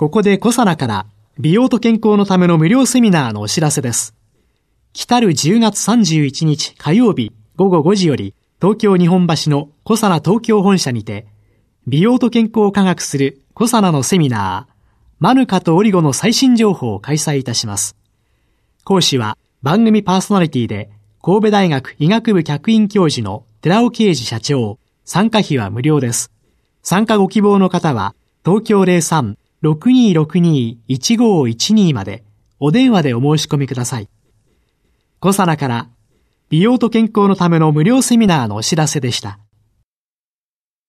ここでコサナから美容と健康のための無料セミナーのお知らせです来る10月31日火曜日午後5時より東京日本橋のコサナ東京本社にて美容と健康を科学するコサナのセミナーマヌカとオリゴの最新情報を開催いたします。講師は番組パーソナリティで神戸大学医学部客員教授の寺尾啓治社長。参加費は無料です。参加ご希望の方は東京03 6262-1512までお電話でお申し込みください。コサナから美容と健康のための無料セミナーのお知らせでした。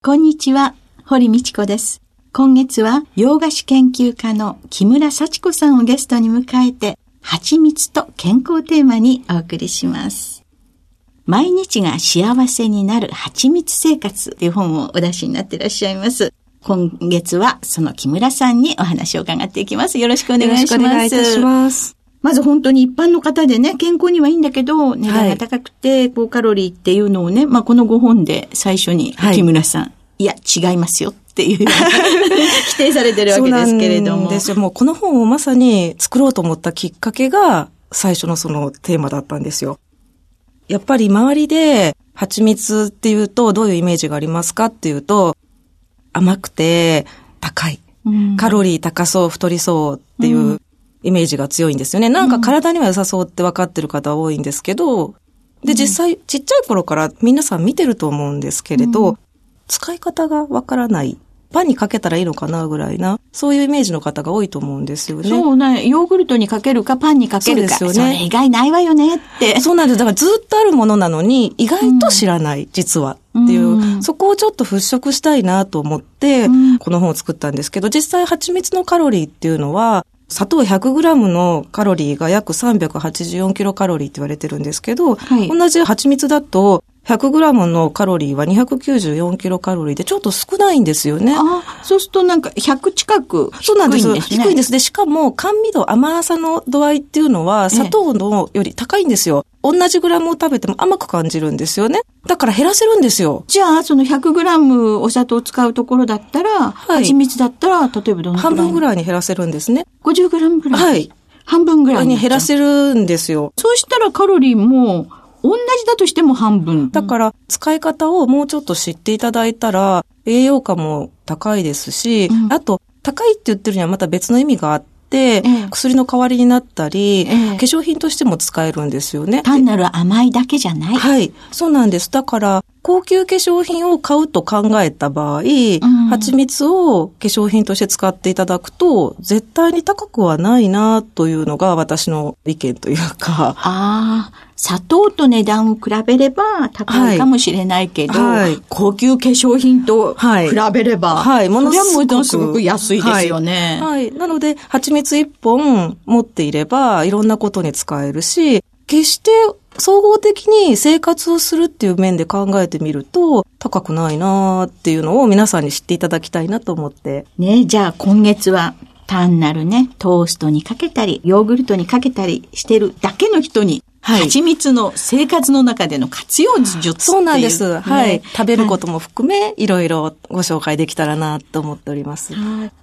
こんにちは、堀道子です。今月は洋菓子研究家の木村幸子さんをゲストに迎えて、蜂蜜と健康テーマにお送りします。毎日が幸せになる蜂蜜生活という本をお出しになっていらっしゃいます。今月はその木村さんにお話を伺っていきます。よろしくお願いします。よろしくお願いいたします。まず本当に一般の方でね、健康にはいいんだけど、値段が高くて、高カロリーっていうのをね、まあこの5本で最初に木村さん、はい、いや、違いますよっていう 否定されてるわけですけれども。ですよ。もうこの本をまさに作ろうと思ったきっかけが最初のそのテーマだったんですよ。やっぱり周りで蜂蜜っていうとどういうイメージがありますかっていうと甘くて高い。カロリー高そう、太りそうっていうイメージが強いんですよね。なんか体には良さそうって分かってる方多いんですけど、で、実際、ちっちゃい頃から皆さん見てると思うんですけれど、使い方がわからない。パンにかけたらいいのかなぐらいな、そういうイメージの方が多いと思うんですよね。そうね。ヨーグルトにかけるか、パンにかけるか。そうですよね。それ以外ないわよねって。そうなんです。だからずっとあるものなのに、意外と知らない、うん、実は。っていう、うん、そこをちょっと払拭したいなと思って、うん、この本を作ったんですけど、実際蜂蜜のカロリーっていうのは、砂糖 100g のカロリーが約384キロカロリーって言われてるんですけど、はい、同じ蜂蜜だと 100g のカロリーは294キロカロリーでちょっと少ないんですよね。そうするとなんか100近くそうなんです。低いです。で、しかも甘味度、甘さの度合いっていうのは砂糖のより高いんですよ。同じグラムを食べても甘く感じるんですよね。だから減らせるんですよ。じゃあ、その100グラムお砂糖を使うところだったら、はい、蜂蜜だったら、例えばどの半分ぐらいに減らせるんですね。50グラムぐらいはい。半分ぐらいに減らせるんですよ。そうしたらカロリーも、同じだとしても半分。だから、使い方をもうちょっと知っていただいたら、栄養価も高いですし、うん、あと、高いって言ってるにはまた別の意味があって、ええ、薬の代わりになったり、え、化粧品としても使えるんですよね。単なる甘いだけじゃないはい。そうなんです。だから、高級化粧品を買うと考えた場合、うん、蜂蜜を化粧品として使っていただくと、絶対に高くはないなというのが私の意見というか。ああ、砂糖と値段を比べれば高いかもしれないけど、はい、高級化粧品と比べれば、はい、はい、ものすごく安いですよね。はい、はい、なので、蜂蜜一本持っていれば、いろんなことに使えるし、決して総合的に生活をするっていう面で考えてみると、高くないなーっていうのを皆さんに知っていただきたいなと思って。ねじゃあ今月は単なるね、トーストにかけたり、ヨーグルトにかけたりしてるだけの人に、はい、蜂蜜の生活の中での活用術っていう、そうなんです。はい。食べることも含め、はい、いろいろご紹介できたらなと思っております。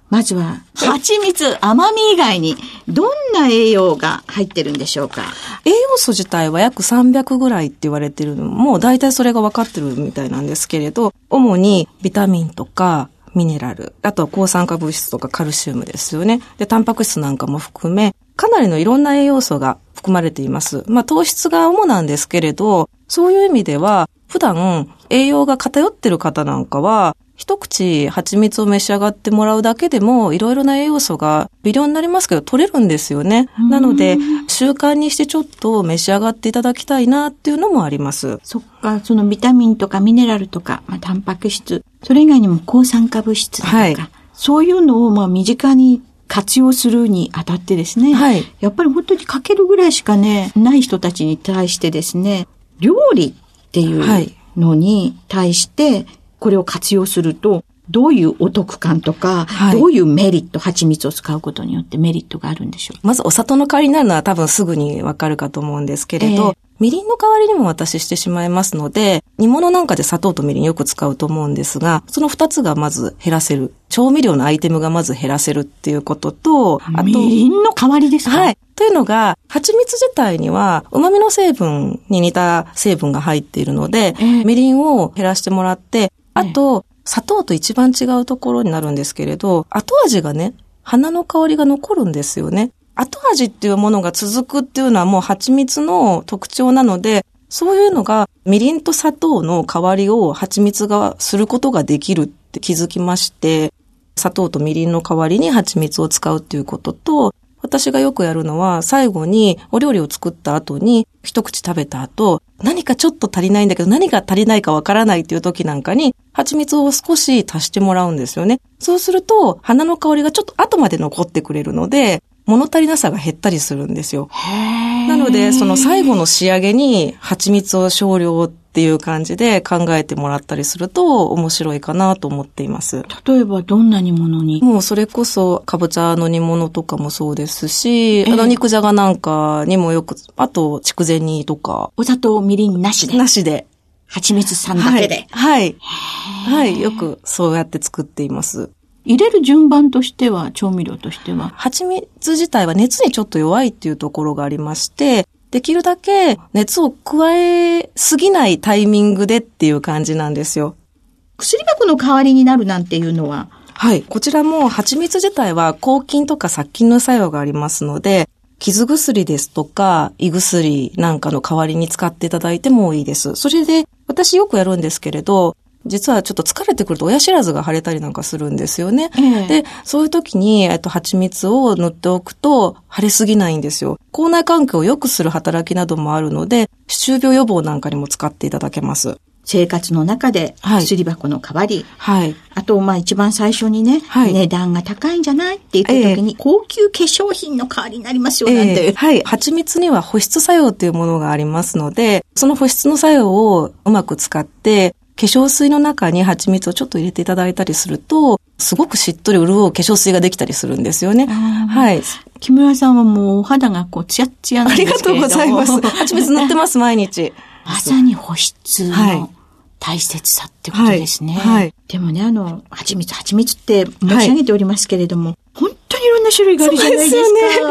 まずは、蜂蜜、甘み以外に、どんな栄養が入ってるんでしょうか？栄養素自体は約300ぐらいって言われてるのも、大体それが分かってるみたいなんですけれど、主にビタミンとか、ミネラル、あと抗酸化物質とかカルシウムですよね。で、タンパク質なんかも含め、かなりのいろんな栄養素が含まれています。まあ糖質が主なんですけれど、そういう意味では、普段栄養が偏ってる方なんかは、一口蜂蜜を召し上がってもらうだけでも、いろいろな栄養素が微量になりますけど、取れるんですよね。なので、習慣にしてちょっと召し上がっていただきたいなっていうのもあります。そっか、そのビタミンとかミネラルとか、まあ、タンパク質、それ以外にも抗酸化物質とか、はい、そういうのをまあ身近に活用するにあたってですね、はい。やっぱり本当にかけるぐらいしかね、ない人たちに対してですね、料理っていうはい。のに対して、これを活用すると、どういうお得感とか、はい。どういうメリット、蜂蜜を使うことによってメリットがあるんでしょうまずお砂糖の代わりになるのは多分すぐにわかるかと思うんですけれど、え。みりんの代わりにも私してしまいますので、煮物なんかで砂糖とみりんよく使うと思うんですが、その二つがまず減らせる。調味料のアイテムがまず減らせるっていうことと、あと、みりんの代わりですか？はい。というのが、蜂蜜自体には、旨味の成分に似た成分が入っているので、ええ。みりんを減らしてもらって、あと、砂糖と一番違うところになるんですけれど、後味がね、花の香りが残るんですよね。後味っていうものが続くっていうのはもう蜂蜜の特徴なので、そういうのが、みりんと砂糖の代わりを蜂蜜がすることができるって気づきまして、砂糖とみりんの代わりに蜂蜜を使うっていうことと、私がよくやるのは、最後にお料理を作った後に、一口食べた後、何かちょっと足りないんだけど、何が足りないかわからないっていう時なんかに、蜂蜜を少し足してもらうんですよね。そうすると、花の香りがちょっと後まで残ってくれるので、物足りなさが減ったりするんですよ。なので、その最後の仕上げに蜂蜜を少量っていう感じで考えてもらったりすると面白いかなと思っています。例えばどんな煮物に？もうそれこそ、かぼちゃの煮物とかもそうですし、ええあの肉じゃがなんかにもよく、あと筑前煮とか、お砂糖、みりんなしで、なしで。蜂蜜さんだけで？はい。はい。はい。よくそうやって作っています。入れる順番としては、調味料としては？蜂蜜自体は熱にちょっと弱いっていうところがありまして、できるだけ熱を加えすぎないタイミングでっていう感じなんですよ。薬箱の代わりになるなんていうのは、はい。こちらも蜂蜜自体は抗菌とか殺菌の作用がありますので、傷薬ですとか胃薬なんかの代わりに使っていただいてもいいです。それで、私よくやるんですけれど、実はちょっと疲れてくると親知らずが腫れたりなんかするんですよね。ええで、そういう時に、えっと、蜂蜜を塗っておくと腫れすぎないんですよ。口内環境を良くする働きなどもあるので、歯周病予防なんかにも使っていただけます。生活の中ではい薬箱の代わり、はい。あと、まあ一番最初にね、はい値段が高いんじゃないって言った時に、高級化粧品の代わりになりますよ、なんて。ええはい。蜂蜜には保湿作用というものがありますので、その保湿の作用をうまく使って、化粧水の中に蜂蜜をちょっと入れていただいたりすると、すごくしっとり潤う化粧水ができたりするんですよね。はい。木村さんはもうお肌がこう、ツヤッツヤなんありですけれどもがとうございます。蜂蜜塗ってます、毎日。まさに保湿はいの大切さってことですね。はいはいでもね、あの、蜂蜜、蜂蜜って申し上げておりますけれども、本当にいろんな種類があるじゃないですか。そうですよ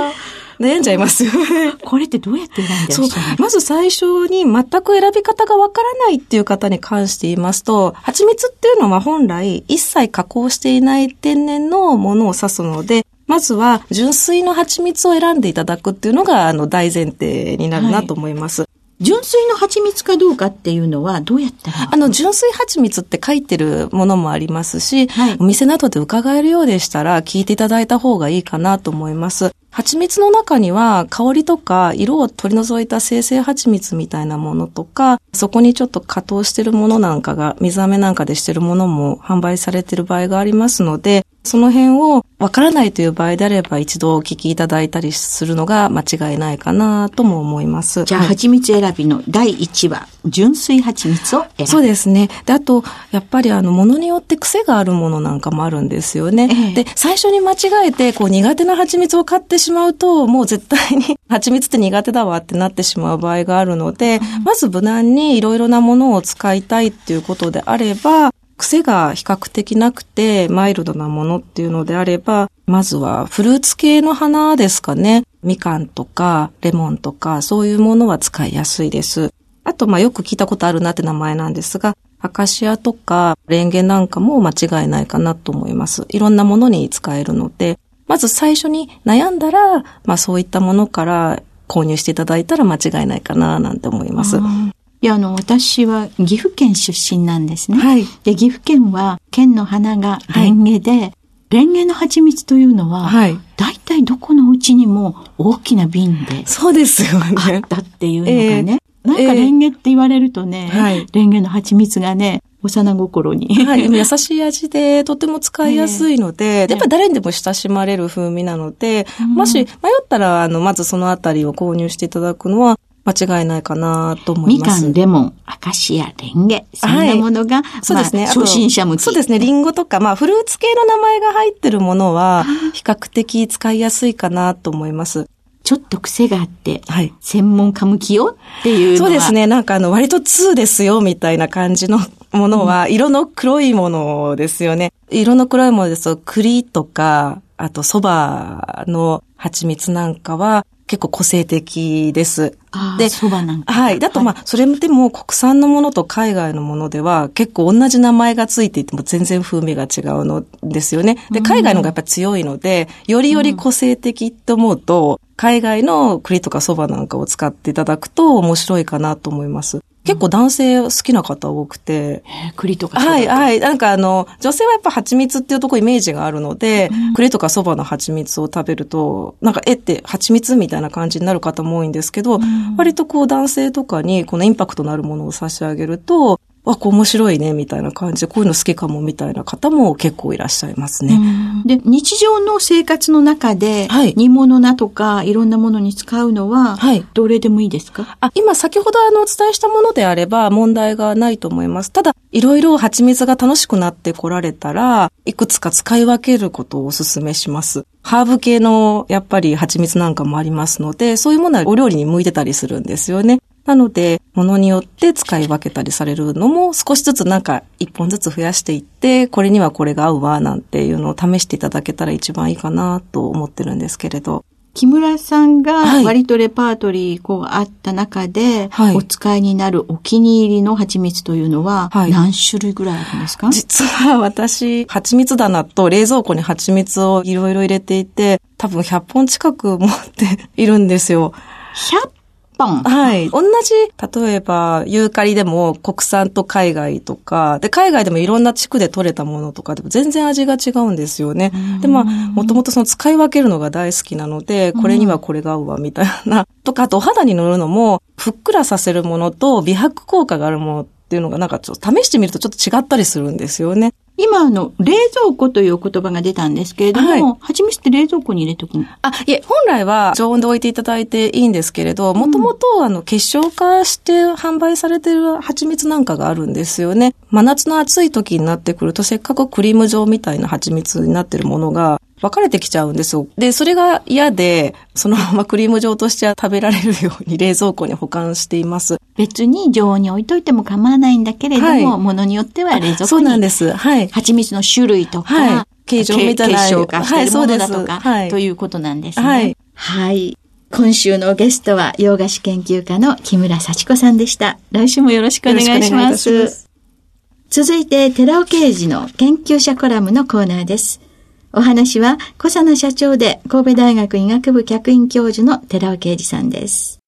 悩んじゃいますよね。これってどうやって選んでるんです。かまず最初に全く選び方がわからないっていう方に関して言いますと、蜂蜜っていうのは本来一切加工していない天然のものを指すので、まずは純粋の蜂蜜を選んでいただくっていうのがあの大前提になるなと思います。純粋の蜂蜜かどうかっていうのはどうやったらあの、純粋蜂蜜って書いてるものもありますし、はいお店などで伺えるようでしたら聞いていただいた方がいいかなと思います。蜂蜜の中には香りとか色を取り除いた生成蜂蜜みたいなものとか、そこにちょっと加糖してるものなんかが、水飴なんかでしてるものも販売されてる場合がありますので、その辺をわからないという場合であれば一度お聞きいただいたりするのが間違いないかなとも思います。じゃあ、はい蜂蜜選びの第1話、純粋蜂蜜を選ぶ。そうですね。で、あと、やっぱりあの、ものによって癖があるものなんかもあるんですよね。ええで、最初に間違えて、こう、苦手な蜂蜜を買ってしまうと、もう絶対に 蜂蜜って苦手だわってなってしまう場合があるので、まず無難にいろいろなものを使いたいっていうことであれば、癖が比較的なくて、マイルドなものっていうのであれば、まずはフルーツ系の花ですかね。みかんとか、レモンとか、そういうものは使いやすいです。あと、まあ、よく聞いたことあるなって名前なんですが、アカシアとか、レンゲなんかも間違いないかなと思います。いろんなものに使えるので、まず最初に悩んだら、まあ、そういったものから購入していただいたら間違いないかな、なんて思います。いや、あの、私は岐阜県出身なんですね。はい。で、岐阜県は県の花がレンゲで、レンゲの蜂蜜というのは、はい。大体どこのうちにも大きな瓶でそうですよね。だっていうのがね。なんかええレンゲって言われるとね、はいレンゲの蜂蜜がね、幼心に。はい、優しい味でとても使いやすいので、やっぱり誰にでも親しまれる風味なので、もし迷ったら、あの、まずそのあたりを購入していただくのは、間違いないかなと思います。みかん、レモン、アカシア、レンゲ、そんなものが、はい、そうですね。初心者向き。そうですね。リンゴとか、まあ、フルーツ系の名前が入ってるものは、比較的使いやすいかなと思います。ちょっと癖があって、はい。専門家向きよっていうそうですね。なんかあの、割と2ですよ、みたいな感じのものは、色の黒いものですよね。色の黒いものですと、栗とか、あと蕎麦の蜂蜜なんかは、結構個性的です。で、蕎麦なんか。はい。だとまあ、それでも国産のものと海外のものでは結構同じ名前がついていても全然風味が違うのですよね。で、海外のがやっぱり強いので、よりより個性的と思うと、海外の栗とか蕎麦なんかを使っていただくと面白いかなと思います。結構男性好きな方多くて。栗とかはい、はい。なんかあの、女性はやっぱ蜂蜜っていうとこイメージがあるので、うん、栗とか蕎麦の蜂蜜を食べると、なんかえって蜂蜜みたいな感じになる方も多いんですけど、うん、割とこう男性とかにこのインパクトのあるものを差し上げると、あ、こう面白いね、みたいな感じで、こういうの好きかも、みたいな方も結構いらっしゃいますね。で、日常の生活の中で、はい、煮物菜とか、いろんなものに使うのは、はい、どれでもいいですか？あ、今先ほどあの、お伝えしたものであれば、問題がないと思います。ただ、いろいろ蜂蜜が楽しくなってこられたら、いくつか使い分けることをお勧めします。ハーブ系の、やっぱり蜂蜜なんかもありますので、そういうものはお料理に向いてたりするんですよね。なので、ものによって使い分けたりされるのも少しずつなんか一本ずつ増やしていって、これにはこれが合うわなんていうのを試していただけたら一番いいかなと思ってるんですけれど。木村さんが割とレパートリーこうあった中で、お使いになるお気に入りの蜂蜜というのは何種類ぐらいあるんですか、はい、実は私、蜂蜜棚と冷蔵庫に蜂蜜をいろいろ入れていて、多分100本近く持っているんですよ。100本。はい。同じ、例えば、ユーカリでも国産と海外とか、で、海外でもいろんな地区で取れたものとかでも全然味が違うんですよね。で、まあ、もともとその使い分けるのが大好きなので、これにはこれが合うわ、みたいな。とか、あとお肌に塗るのも、ふっくらさせるものと美白効果があるものっていうのがなんかちょっと試してみるとちょっと違ったりするんですよね。今、あの、冷蔵庫という言葉が出たんですけれども、はい、蜂蜜って冷蔵庫に入れておくあ、いえ、本来は常温で置いていただいていいんですけれど、もともと、あの、結晶化して販売されている蜂蜜なんかがあるんですよね。真夏の暑い時になってくると、せっかくクリーム状みたいな蜂蜜になってるものが、分かれてきちゃうんですよ。で、それが嫌で、そのままクリーム状として食べられるように 冷蔵庫に保管しています。別に常温に置いといても構わないんだけれども、はい、ものによっては冷蔵庫に。そうなんです。はい。蜂蜜の種類とか、はい、形状みたいな。結晶化してるものだとか、はい、ということなんですね。はい。はい。今週のゲストは洋菓子研究家の木村幸子さんでした。来週もよろしくお願いします。ます続いて、寺尾刑事の研究者コラムのコーナーです。お話は、小佐野社長で神戸大学医学部客員教授の寺尾啓二さんです。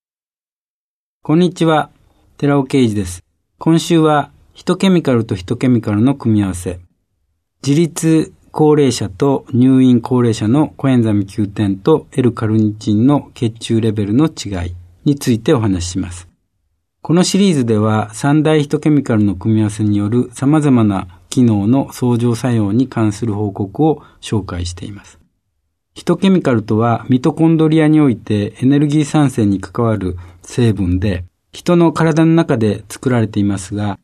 こんにちは、寺尾啓二です。今週は、ヒトケミカルとヒトケミカルの組み合わせ。自立高齢者と入院高齢者のコエンザミ Q 点と L カルニチンの血中レベルの違いについてお話しします。このシリーズでは三大ヒトケミカルの組み合わせによる様々な機能の相乗作用に関する報告を紹介しています。ヒトケミカルとはミトコンドリアにおいてエネルギー産生に関わる成分で人の体の中で作られていますが、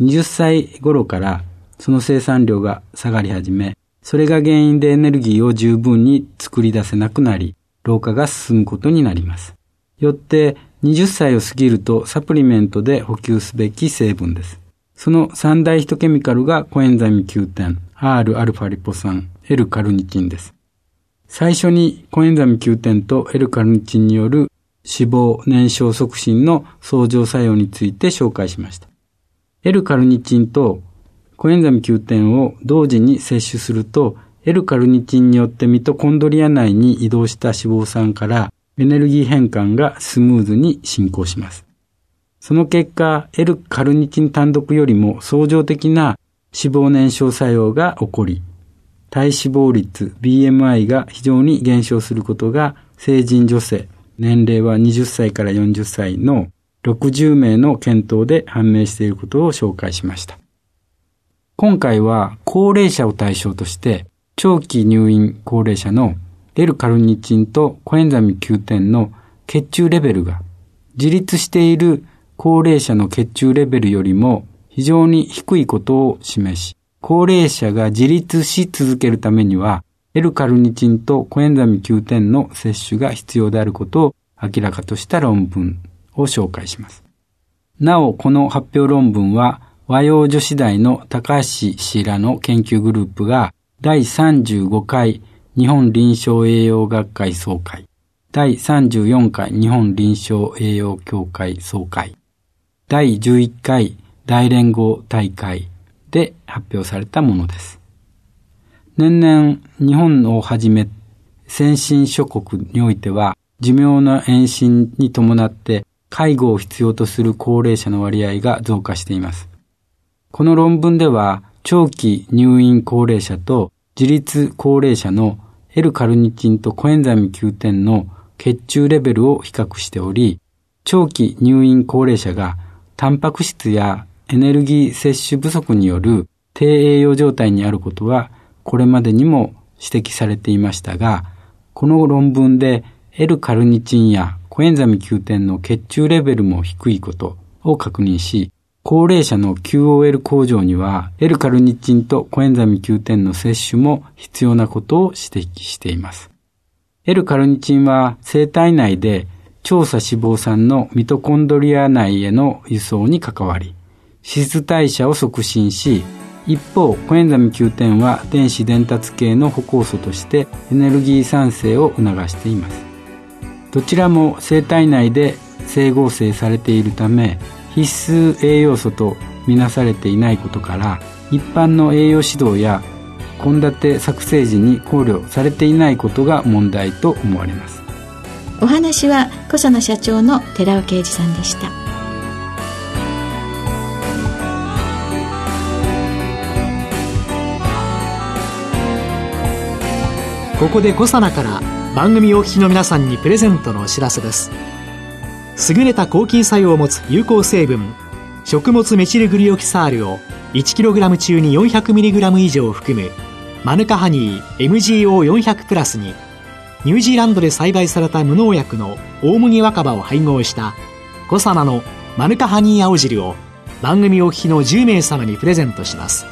20歳頃からその生産量が下がり始め、それが原因でエネルギーを十分に作り出せなくなり、老化が進むことになります。よって20歳を過ぎるとサプリメントで補給すべき成分です。その三大ヒトケミカルがコエンザイム Q 点、Rα リポ酸、L カルニチンです。最初にコエンザミ Q 点と L カルニチンによる脂肪燃焼促進の相乗作用について紹介しました。L カルニチンとコエンザミ Q 点を同時に摂取すると L カルニチンによってミトコンドリア内に移動した脂肪酸からエネルギー変換がスムーズに進行します。その結果、L カルニチン単独よりも相乗的な脂肪燃焼作用が起こり、体脂肪率 BMI が非常に減少することが成人女性、年齢は20歳から40歳の60名の検討で判明していることを紹介しました。今回は高齢者を対象として、長期入院高齢者の L カルニチンとコエンザミ Q10 の血中レベルが自立している高齢者の血中レベルよりも非常に低いことを示し、高齢者が自立し続けるためには、L カルニチンとコエンザミ Q10 の摂取が必要であることを明らかとした論文を紹介します。なお、この発表論文は、和洋女子大の高橋氏らの研究グループが第35回日本臨床栄養学会総会、第34回日本臨床栄養協会総会、第11回大連合大会で発表されたものです。年々日本をはじめ先進諸国においては寿命の延伸に伴って介護を必要とする高齢者の割合が増加しています。この論文では長期入院高齢者と自立高齢者の L カルニチンとコエンザミ Q10 の血中レベルを比較しており、長期入院高齢者がタンパク質やエネルギー摂取不足による低栄養状態にあることはこれまでにも指摘されていましたが、この論文で L カルニチンやコエンザミ Q10 の血中レベルも低いことを確認し、高齢者の QOL 向上には L カルニチンとコエンザミ Q10 の摂取も必要なことを指摘しています。L カルニチンは生体内で調査脂肪酸のミトコンドリア内への輸送に関わり、脂質代謝を促進し、一方、コエンザミ Q10 は電子伝達系の歩行素としてエネルギー産生を促しています。どちらも生体内で整合性されているため、必須栄養素とみなされていないことから一般の栄養指導や献立作成時に考慮されていないことが問題と思われますお話は小佐野社長の寺尾啓二さんでした。ここで小佐奈から番組お聞きの皆さんにプレゼントのお知らせです。優れた抗菌作用を持つ有効成分食物メチルグリオキサールを 1kg 中に 400mg 以上含むマヌカハニー MGO400 プラスにニュージーランドで栽培された無農薬の大麦若葉を配合したコサナのマヌカハニー青汁を番組お聞きの10名様にプレゼントします。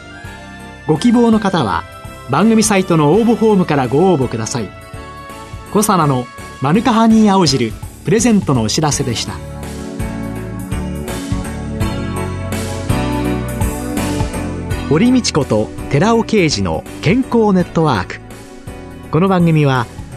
ご希望の方は番組サイトの応募フォームからご応募ください。コサナのマヌカハニー青汁プレゼントのお知らせでした。堀道子と寺尾啓二の健康ネットワーク。この番組は